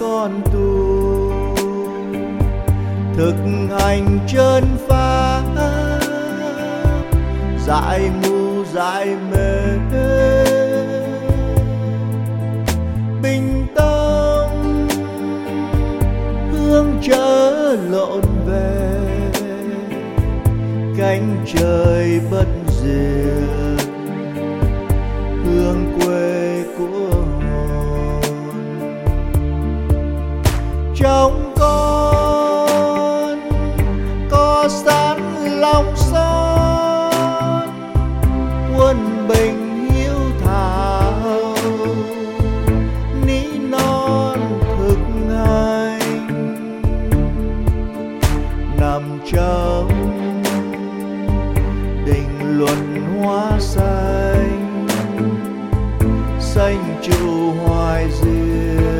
con tu thực hành chân pháp dại mù dại mê. Bình tâm, hương trở lộn về. Cánh trời bất diệt, hương quê của có sẵn lòng son, quân bình hiếu thảo nĩ non thực hành. Nằm trong định luận hóa xanh xanh trụ hoài diệt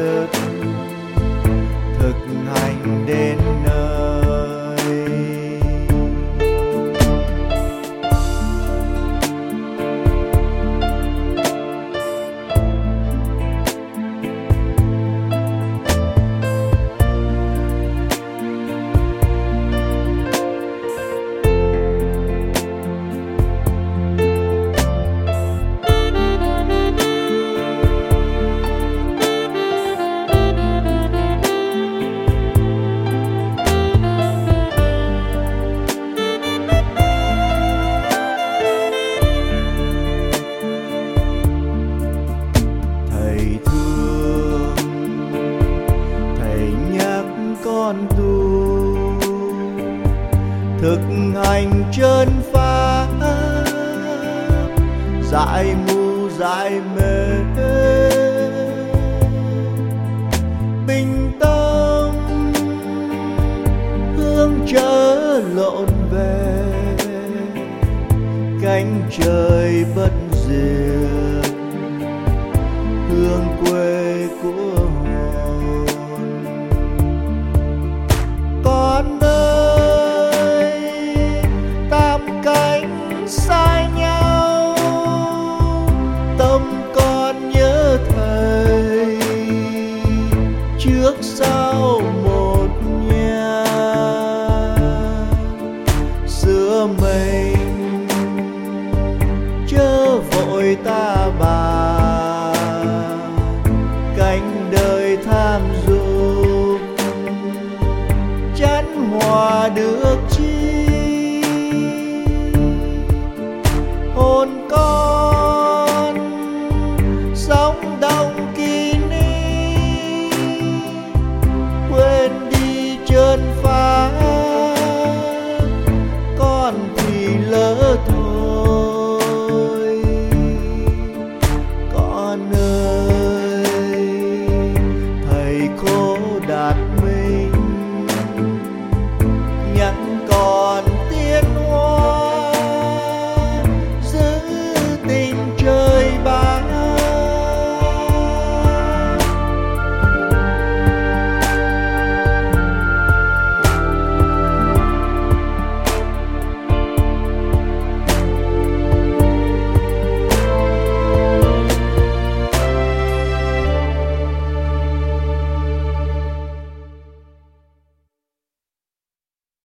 hành chân pháp dại mù dại mê. Bình tâm hương trở lộn về, cánh trời bất diệt, hương quê của thôi. Con ơi thầy cô đạt minh